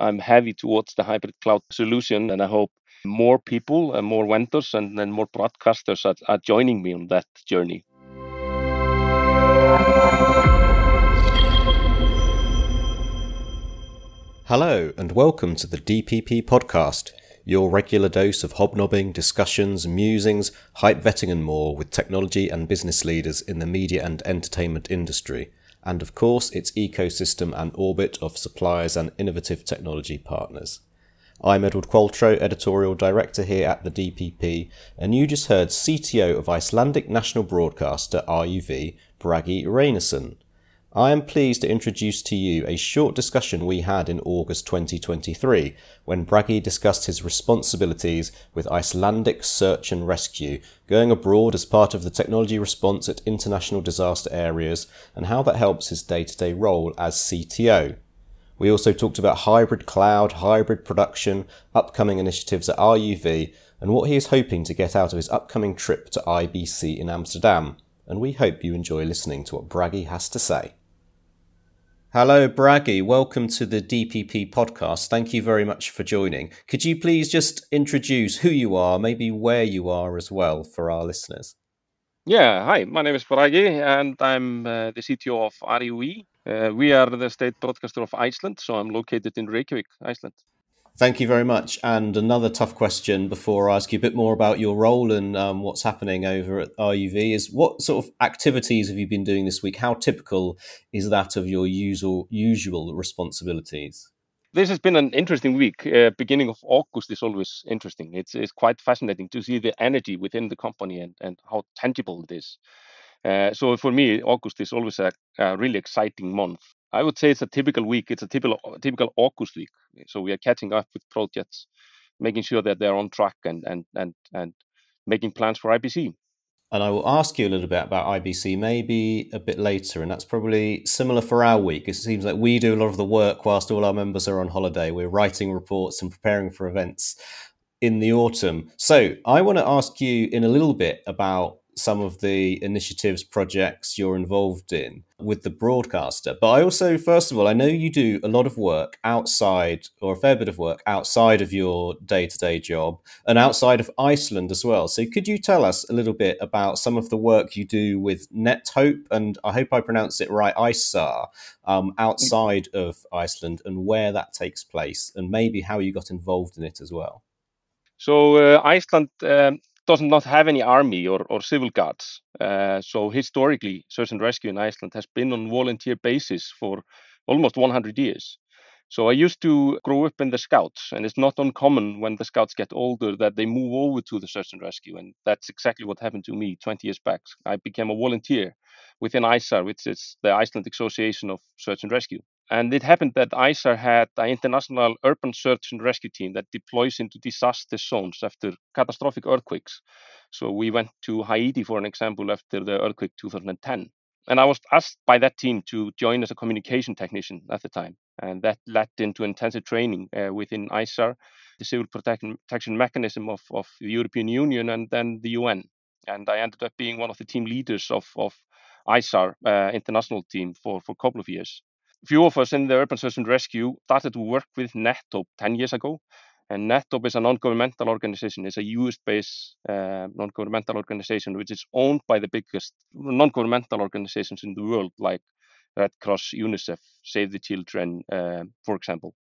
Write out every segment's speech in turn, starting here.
I'm heavy towards the hybrid cloud solution, and I hope more people and more vendors and then more broadcasters are, are joining me on that journey. Hello, and welcome to the DPP podcast, your regular dose of hobnobbing, discussions, musings, hype vetting, and more with technology and business leaders in the media and entertainment industry, and of course, its ecosystem and orbit of suppliers and innovative technology partners. I'm Edward Qualtrough, editorial director here at the DPP, and you just heard CTO of Icelandic national broadcaster RUV, Bragi Reynisson. I am pleased to introduce to you a short discussion we had in August 2023 when Bragi discussed his responsibilities with Icelandic Search and Rescue, going abroad as part of the technology response at international disaster areas and how that helps his day to day role as CTO. We also talked about hybrid cloud, hybrid production, upcoming initiatives at RUV, and what he is hoping to get out of his upcoming trip to IBC in Amsterdam. And we hope you enjoy listening to what Bragi has to say. Hello, Bragi. Welcome to the DPP podcast. Thank you very much for joining. Could you please just introduce who you are, maybe where you are as well for our listeners? Yeah, hi, my name is Bragi and I'm uh, the CTO of RUV. Uh, we are the state broadcaster of Iceland, so I'm located in Reykjavik, Iceland. Thank you very much. And another tough question before I ask you a bit more about your role and um, what's happening over at RUV is what sort of activities have you been doing this week? How typical is that of your usual usual responsibilities? This has been an interesting week. Uh, beginning of August is always interesting. It's, it's quite fascinating to see the energy within the company and, and how tangible it is. Uh, so for me, August is always a, a really exciting month I would say it's a typical week. It's a typical typical August week. So we are catching up with projects, making sure that they're on track and and and and making plans for IBC. And I will ask you a little bit about IBC maybe a bit later, and that's probably similar for our week. It seems like we do a lot of the work whilst all our members are on holiday. We're writing reports and preparing for events in the autumn. So I want to ask you in a little bit about some of the initiatives, projects you're involved in with the broadcaster. But I also, first of all, I know you do a lot of work outside, or a fair bit of work outside of your day to day job and outside of Iceland as well. So could you tell us a little bit about some of the work you do with NetHope, and I hope I pronounce it right, ICE-SAR, um, outside of Iceland and where that takes place, and maybe how you got involved in it as well? So uh, Iceland um, does not have any army or, or civil guards. Uh, so historically, search and rescue in Iceland has been on volunteer basis for almost 100 years. So I used to grow up in the scouts, and it's not uncommon when the scouts get older that they move over to the search and rescue, and that's exactly what happened to me 20 years back. I became a volunteer within ICE-SAR, which is the Icelandic Association of Search and Rescue. And it happened that ICE-SAR had an international urban search and rescue team that deploys into disaster zones after catastrophic earthquakes. So we went to Haiti, for an example, after the earthquake 2010. And I was asked by that team to join as a communication technician at the time. And that led into intensive training uh, within ICE-SAR, the civil protection, mechanism of, of the European Union and then the UN. And I ended up being one of the team leaders of, of ICE-SAR uh, international team for, for a couple of years few of us in the Urban Search and Rescue started to work with NetHope 10 years ago. And NetHope is a non-governmental organization. It's a US-based uh, non-governmental organization which is owned by the biggest non-governmental organizations in the world, like Red Cross, UNICEF, Save the Children, uh, for example.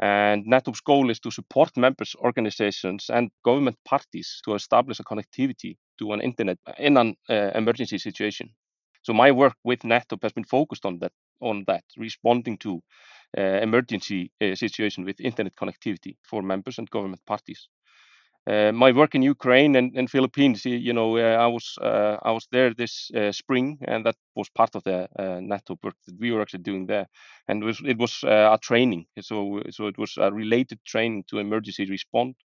And NetHope's goal is to support members, organizations, and government parties to establish a connectivity to an internet in an uh, emergency situation. So my work with NetHope has been focused on that, on that, responding to uh, emergency uh, situation with internet connectivity for members and government parties. Uh, my work in Ukraine and, and Philippines, you know, uh, I was uh, I was there this uh, spring, and that was part of the NetHope work that we were actually doing there, and it was it was a training, so so it was a related training to emergency response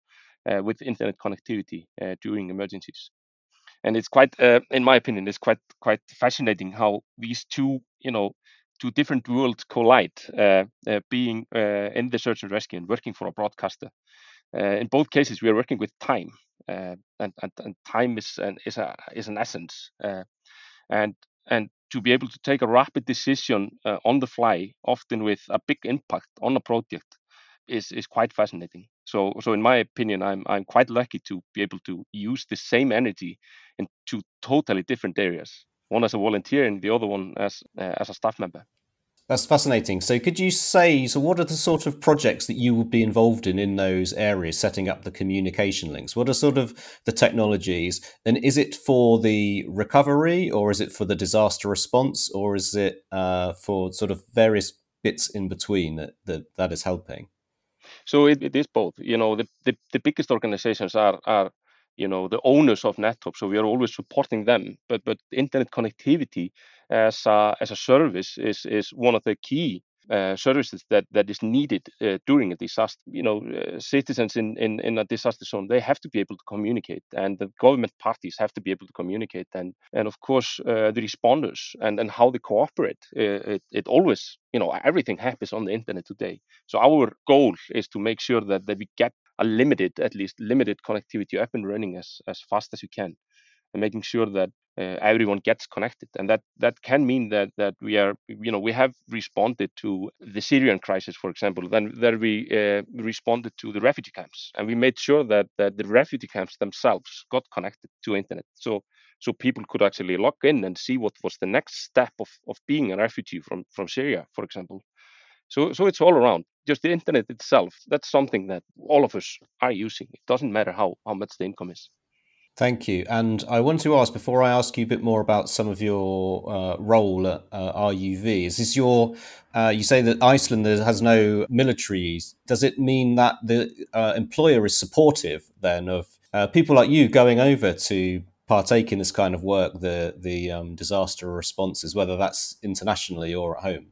with internet connectivity during emergencies. And it's quite, uh, in my opinion, it's quite quite fascinating how these two, you know, two different worlds collide. Uh, uh, being uh, in the search and rescue and working for a broadcaster. Uh, in both cases, we are working with time, uh, and, and, and time is an is a is an essence, and and to be able to take a rapid decision on the fly, often with a big impact on a project, is is quite fascinating. So so in my opinion, I'm I'm quite lucky to be able to use the same energy in two totally different areas. One as a volunteer and the other one as uh, as a staff member. That's fascinating. So, could you say so? What are the sort of projects that you would be involved in in those areas, setting up the communication links? What are sort of the technologies, and is it for the recovery, or is it for the disaster response, or is it uh, for sort of various bits in between that that, that is helping? So it, it is both. You know, the, the, the biggest organizations are are you know the owners of NetHope, so we are always supporting them. But but internet connectivity as a, as a service is is one of the key uh, services that that is needed uh, during a disaster. You know, uh, citizens in, in in a disaster zone they have to be able to communicate, and the government parties have to be able to communicate, and and of course uh, the responders and and how they cooperate. Uh, it, it always you know everything happens on the internet today. So our goal is to make sure that that we get a limited, at least limited connectivity. Up and running as as fast as you can, and making sure that uh, everyone gets connected. And that that can mean that that we are you know we have responded to the syrian crisis for example then there we uh, responded to the refugee camps. And we made sure that that the refugee camps themselves got connected to internet. So so people could actually log in and see what was the next step of of being a refugee from from syria for example. So so it's all around just the internet itself that's something that all of us are using it doesn't matter how how much the income is Thank you. And I want to ask before I ask you a bit more about some of your uh, role at uh, RUV. Is this your? Uh, you say that Iceland has no military. Does it mean that the uh, employer is supportive then of uh, people like you going over to partake in this kind of work, the the um, disaster responses, whether that's internationally or at home?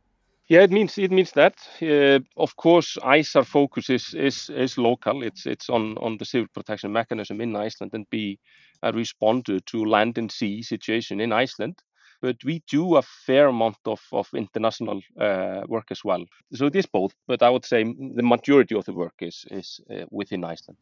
Yeah, it means it means that. Uh, of course, ICE-SAR focus is is is local. It's it's on on the civil protection mechanism in Iceland and be a responder to land and sea situation in Iceland. But we do a fair amount of of international uh, work as well. So it is both. But I would say the majority of the work is is uh, within Iceland.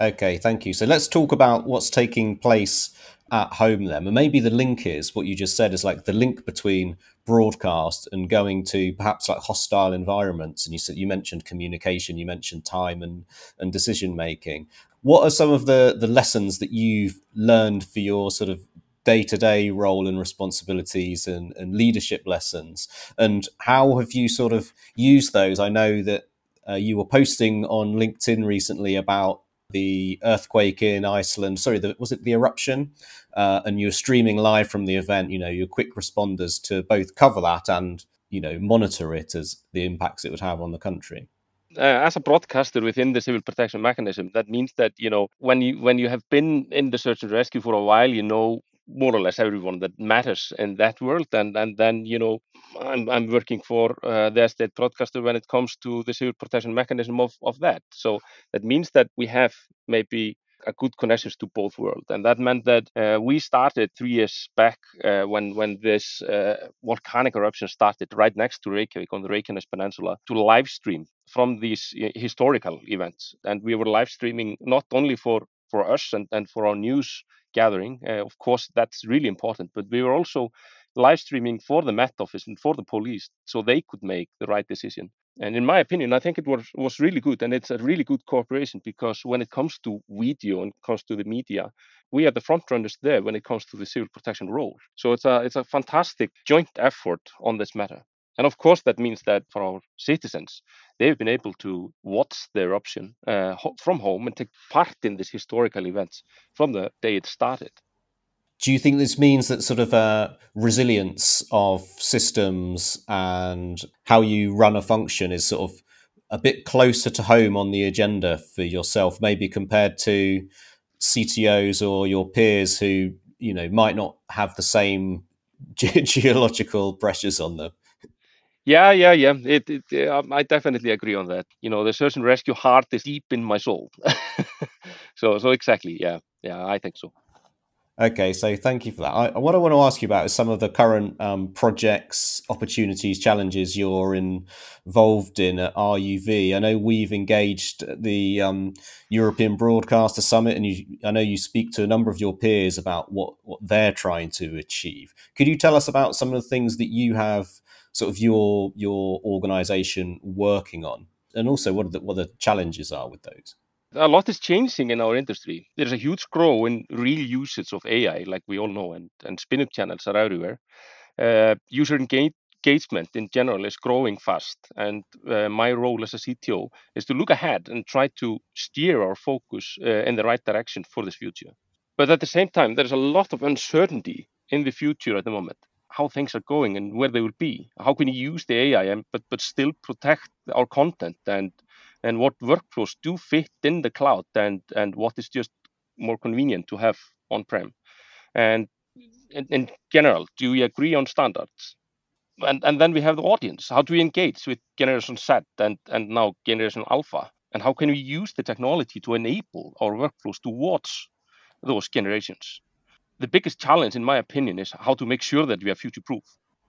Okay, thank you. So let's talk about what's taking place at home then. And maybe the link is what you just said is like the link between broadcast and going to perhaps like hostile environments. And you said you mentioned communication, you mentioned time and, and decision making. What are some of the, the lessons that you've learned for your sort of day to day role and responsibilities and, and leadership lessons? And how have you sort of used those? I know that uh, you were posting on LinkedIn recently about the earthquake in Iceland. Sorry, the, was it the eruption? Uh, and you're streaming live from the event. You know, you're quick responders to both cover that and you know monitor it as the impacts it would have on the country. Uh, as a broadcaster within the civil protection mechanism, that means that you know when you when you have been in the search and rescue for a while, you know more or less everyone that matters in that world and and then you know i'm, I'm working for uh, the state broadcaster when it comes to the civil protection mechanism of, of that so that means that we have maybe a good connections to both worlds and that meant that uh, we started three years back uh, when when this uh, volcanic eruption started right next to reykjavik on the reykjanes peninsula to live stream from these uh, historical events and we were live streaming not only for for us and, and for our news gathering. Uh, of course, that's really important. But we were also live streaming for the Met Office and for the police so they could make the right decision. And in my opinion, I think it was, was really good. And it's a really good cooperation because when it comes to video and comes to the media, we are the front runners there when it comes to the civil protection role. So it's a it's a fantastic joint effort on this matter. And of course, that means that for our citizens, they've been able to watch their option uh, from home and take part in this historical events from the day it started. Do you think this means that sort of uh, resilience of systems and how you run a function is sort of a bit closer to home on the agenda for yourself, maybe compared to CTOs or your peers who you know might not have the same ge- geological pressures on them? Yeah, yeah, yeah. It, it um, I definitely agree on that. You know, the search and rescue heart is deep in my soul. so, so exactly. Yeah, yeah. I think so. Okay, so thank you for that. I, what I want to ask you about is some of the current um, projects, opportunities, challenges you're in, involved in at RUV. I know we've engaged the um, European Broadcaster Summit, and you, I know you speak to a number of your peers about what, what they're trying to achieve. Could you tell us about some of the things that you have sort of your your organization working on and also what the, what the challenges are with those? A lot is changing in our industry. There's a huge growth in real usage of AI, like we all know, and, and spin-up channels are everywhere. Uh, user engagement in general is growing fast, and uh, my role as a CTO is to look ahead and try to steer our focus uh, in the right direction for this future. But at the same time, there's a lot of uncertainty in the future at the moment how things are going and where they will be. How can you use the AI and but but still protect our content and and what workflows do fit in the cloud and and what is just more convenient to have on-prem. And in, in general, do we agree on standards? And and then we have the audience. How do we engage with Generation Z and and now Generation Alpha? And how can we use the technology to enable our workflows towards those generations? the biggest challenge, in my opinion, is how to make sure that we are future proof.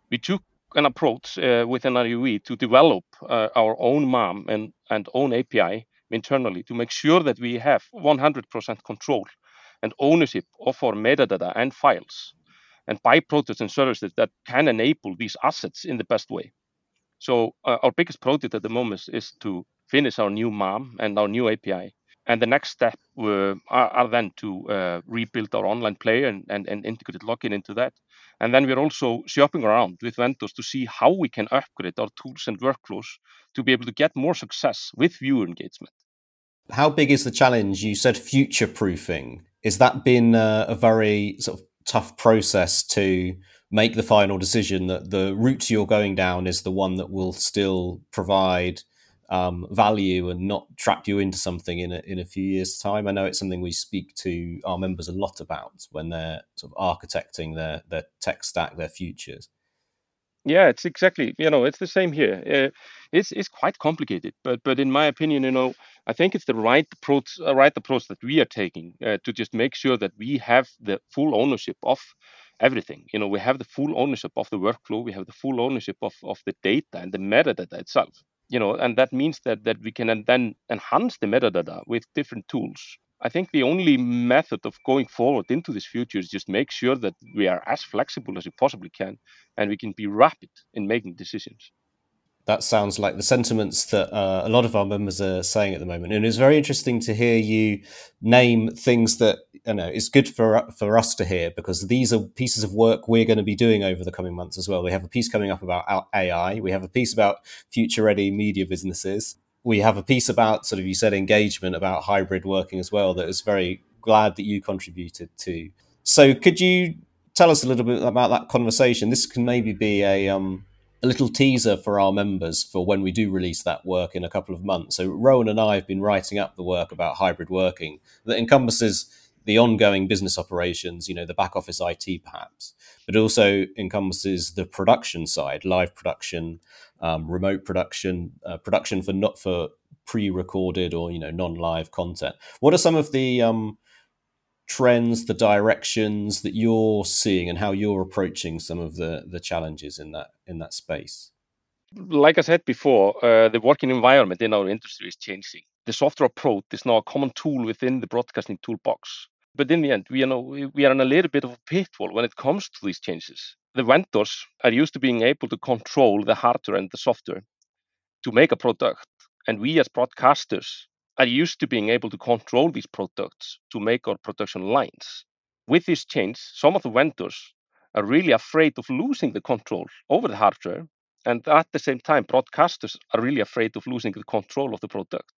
We took an approach uh, within RUV to develop uh, our own MAM and, and own API internally to make sure that we have 100% control and ownership of our metadata and files and byproducts and services that can enable these assets in the best way. So uh, our biggest project at the moment is to finish our new MAM and our new API and the next step uh, are, are, then to uh, rebuild our online player and, and, and integrate login into that. And then we're also shopping around with vendors to see how we can upgrade our tools and workflows to be able to get more success with viewer engagement. How big is the challenge? You said future proofing. Is that been a, a very sort of tough process to make the final decision that the route you're going down is the one that will still provide um, value and not trap you into something in a, in a few years' time. I know it's something we speak to our members a lot about when they're sort of architecting their their tech stack, their futures. Yeah, it's exactly you know it's the same here. Uh, it's it's quite complicated, but but in my opinion, you know, I think it's the right approach, uh, right approach that we are taking uh, to just make sure that we have the full ownership of everything. You know, we have the full ownership of the workflow, we have the full ownership of of the data and the metadata itself you know, and that means that that we can then enhance the metadata with different tools. I think the only method of going forward into this future is just make sure that we are as flexible as we possibly can, and we can be rapid in making decisions that sounds like the sentiments that uh, a lot of our members are saying at the moment. And it's very interesting to hear you name things that you know it's good for for us to hear because these are pieces of work we're going to be doing over the coming months as well. We have a piece coming up about AI. We have a piece about future ready media businesses. We have a piece about sort of you said engagement about hybrid working as well. That is very glad that you contributed to. So could you tell us a little bit about that conversation? This can maybe be a um, a little teaser for our members for when we do release that work in a couple of months. So Rowan and I have been writing up the work about hybrid working that encompasses the ongoing business operations, you know, the back office IT perhaps, but also encompasses the production side, live production, um, remote production, uh, production for not for pre-recorded or you know non-live content. What are some of the um, trends, the directions that you're seeing, and how you're approaching some of the the challenges in that in that space? Like I said before, uh, the working environment in our industry is changing. The software approach is now a common tool within the broadcasting toolbox. But in the end, we are, we are in a little bit of a pitfall when it comes to these changes. The vendors are used to being able to control the hardware and the software to make a product. And we as broadcasters are used to being able to control these products to make our production lines. With this change, some of the vendors are really afraid of losing the control over the hardware. And at the same time, broadcasters are really afraid of losing the control of the product.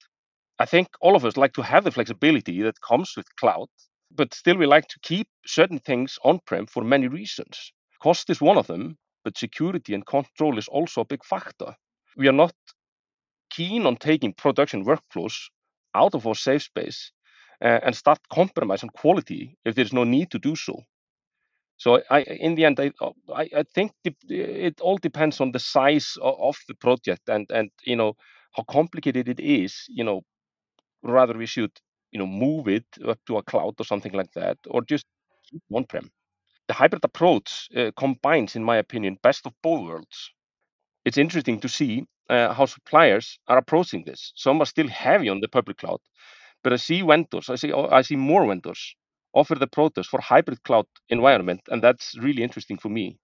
I think all of us like to have the flexibility that comes with cloud, but still we like to keep certain things on prem for many reasons. Cost is one of them, but security and control is also a big factor. We are not keen on taking production workflows out of our safe space uh, and start compromise on quality if there's no need to do so. So I, in the end, I, I, I think it all depends on the size of, of the project and, and, you know, how complicated it is, you know, rather we should, you know, move it up to a cloud or something like that, or just on-prem. The hybrid approach uh, combines, in my opinion, best of both worlds. It's interesting to see uh, how suppliers are approaching this. Some are still heavy on the public cloud, but I see vendors, I see, I see more vendors offer the products for hybrid cloud environment, and that's really interesting for me.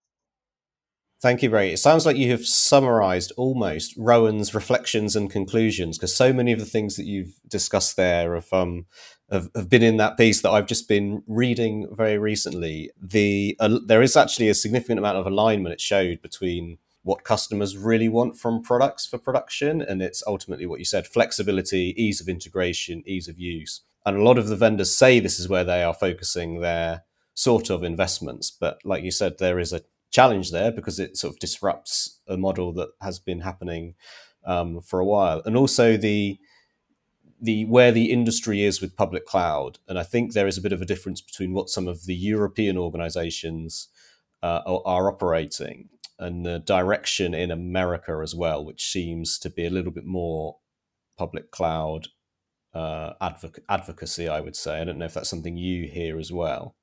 Thank you, Ray. It sounds like you have summarized almost Rowan's reflections and conclusions because so many of the things that you've discussed there have, um, have, have been in that piece that I've just been reading very recently. The uh, there is actually a significant amount of alignment it showed between what customers really want from products for production, and it's ultimately what you said: flexibility, ease of integration, ease of use. And a lot of the vendors say this is where they are focusing their sort of investments, but like you said, there is a challenge there because it sort of disrupts a model that has been happening um, for a while, and also the the where the industry is with public cloud. And I think there is a bit of a difference between what some of the European organisations uh, are operating and the direction in America as well, which seems to be a little bit more public cloud uh, advoc- advocacy. I would say. I don't know if that's something you hear as well.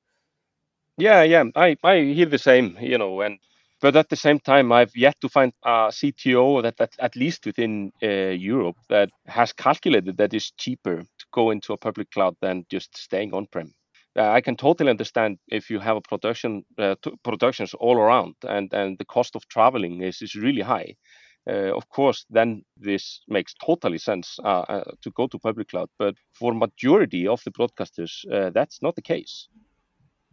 Yeah, yeah, I, I hear the same, you know, and but at the same time, I've yet to find a CTO that, that at least within uh, Europe that has calculated that it's cheaper to go into a public cloud than just staying on-prem. Uh, I can totally understand if you have a production uh, productions all around and and the cost of traveling is is really high. Uh, of course, then this makes totally sense uh, uh, to go to public cloud. But for majority of the broadcasters, that's not the case.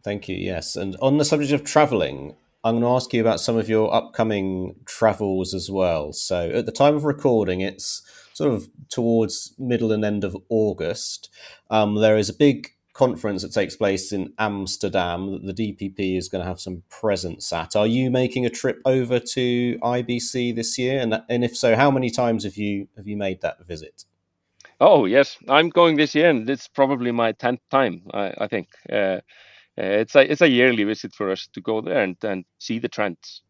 Thank you. Yes, and on the subject of traveling, I'm going to ask you about some of your upcoming travels as well. So, at the time of recording, it's sort of towards middle and end of August. Um, there is a big conference that takes place in Amsterdam that the DPP is going to have some presence at. Are you making a trip over to IBC this year? And, and if so, how many times have you have you made that visit? Oh yes, I'm going this year, and it's probably my tenth time. I, I think. Uh, uh, it's a it's a yearly visit for us to go there and, and see the trends.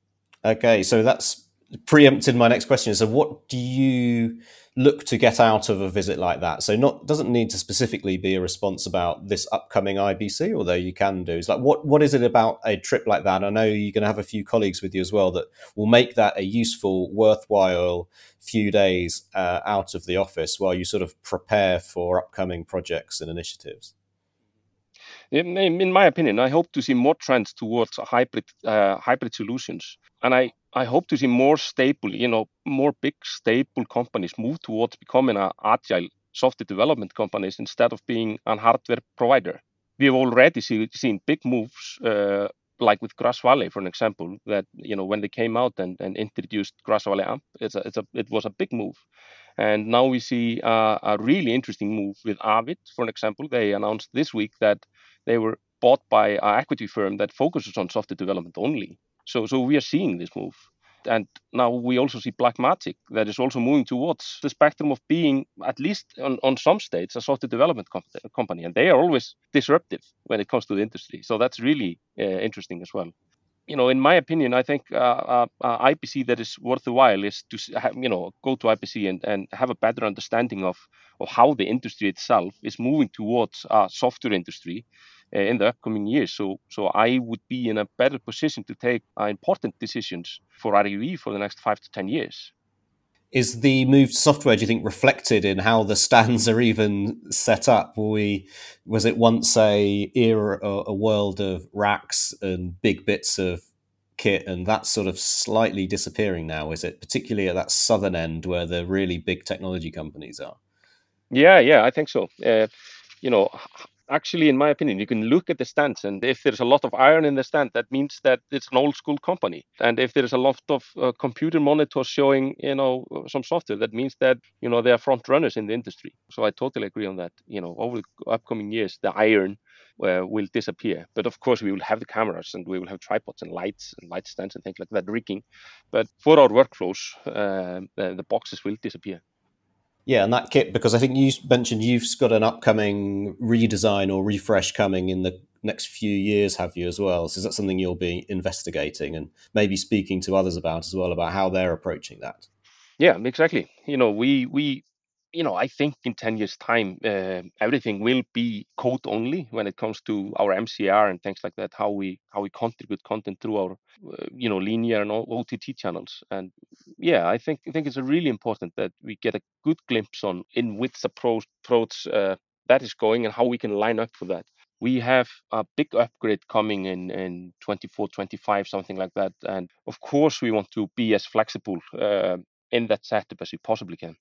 Okay, so that's preempted my next question. So, what do you look to get out of a visit like that? So, not doesn't need to specifically be a response about this upcoming IBC, although you can do. It's like what what is it about a trip like that? I know you're going to have a few colleagues with you as well that will make that a useful, worthwhile few days uh, out of the office while you sort of prepare for upcoming projects and initiatives in, my opinion, I hope to see more trends towards hybrid uh, hybrid solutions, and I I hope to see more stable, you know, more big stable companies move towards becoming an agile software development companies instead of being a hardware provider. We have already see, seen big moves, uh, like with Grass Valley, for an example, that you know when they came out and, and introduced Grass Valley AMPP, it's a, it's a, it was a big move. And now we see uh, a really interesting move with Avid, for an example. They announced this week that they were bought by an equity firm that focuses on software development only. So, so we are seeing this move. And now we also see Blackmagic that is also moving towards the spectrum of being, at least on, on some states, a software development comp- company. And they are always disruptive when it comes to the industry. So that's really uh, interesting as well you know, in my opinion, I think uh, uh, uh IBC that is worth the while is to you know go to IBC and, and have a better understanding of of how the industry itself is moving towards a software industry in the upcoming years. So so I would be in a better position to take uh, important decisions for RUV for the next five to ten years. Is the move to software do you think reflected in how the stands are even set up? Were we was it once a era a world of racks and big bits of kit and that's sort of slightly disappearing now? Is it particularly at that southern end where the really big technology companies are? Yeah yeah i think so. Uh, you know actually, in my opinion, you can look at the stands, and if there's a lot of iron in the stand, that means that it's an old school company. And if there's a lot of uh, computer monitors showing, you know, some software, that means that you know they are front runners in the industry. So I totally agree on that. You know, over the upcoming years, the iron uh, will disappear. But of course, we will have the cameras and we will have tripods and lights and light stands and things like that rigging. But for our workflows, uh, the, the boxes will disappear. Yeah, and that kit because I think you mentioned you've got an upcoming redesign or refresh coming in the next few years, have you as well? So is that something you'll be investigating and maybe speaking to others about as well about how they're approaching that? Yeah, exactly. You know, we we you know, I think in 10 years' time, uh, everything will be code only when it comes to our MCR and things like that. How we how we contribute content through our, uh, you know, linear and OTT channels. And yeah, I think I think it's really important that we get a good glimpse on in which approach approach uh, that is going and how we can line up for that. we have a big upgrade coming in in 24 25 something like that and of course we want to be as flexible uh, in that setup as we possibly can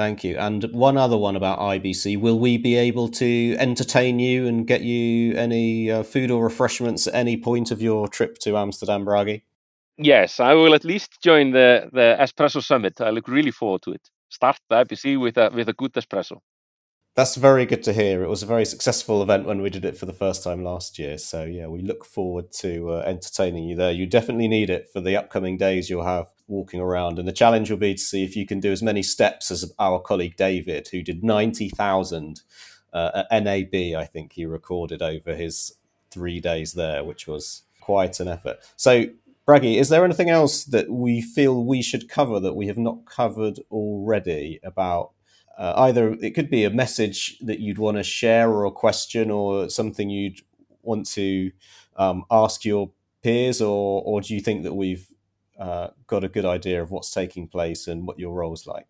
Thank you. And one other one about IBC. Will we be able to entertain you and get you any uh, food or refreshments at any point of your trip to Amsterdam, Bragi? Yes, I will at least join the, the Espresso Summit. I look really forward to it. Start the IBC with a, with a good espresso. That's very good to hear. It was a very successful event when we did it for the first time last year. So, yeah, we look forward to uh, entertaining you there. You definitely need it for the upcoming days you'll have walking around. And the challenge will be to see if you can do as many steps as our colleague David, who did 90,000 uh, at NAB, I think he recorded over his three days there, which was quite an effort. So, Bragi, is there anything else that we feel we should cover that we have not covered already about uh, either it could be a message that you'd want to share or a question or something you'd want to um, ask your peers or or do you think that we've uh, got a good idea of what's taking place and what your role is like?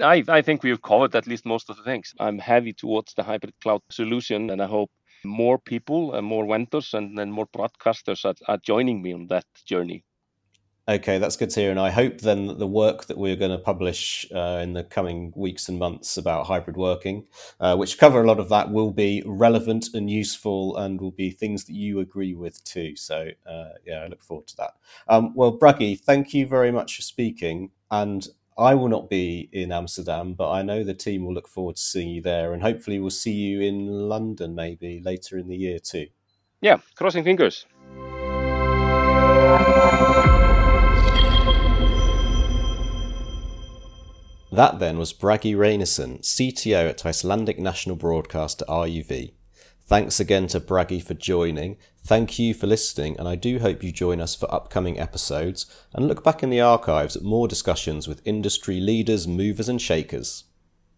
I, I think we've covered at least most of the things. I'm heavy towards the hybrid cloud solution and i hope more people and more vendors and then more broadcasters are, are joining me on that journey Okay, that's good to hear. And I hope then that the work that we're going to publish uh, in the coming weeks and months about hybrid working, uh, which cover a lot of that, will be relevant and useful and will be things that you agree with too. So, uh, yeah, I look forward to that. Um, well, Bragi, thank you very much for speaking. And I will not be in Amsterdam, but I know the team will look forward to seeing you there. And hopefully, we'll see you in London maybe later in the year too. Yeah, crossing fingers. That then was Bragi Reynisson, CTO at Icelandic National Broadcaster RUV. Thanks again to Bragi for joining. Thank you for listening, and I do hope you join us for upcoming episodes and look back in the archives at more discussions with industry leaders, movers, and shakers.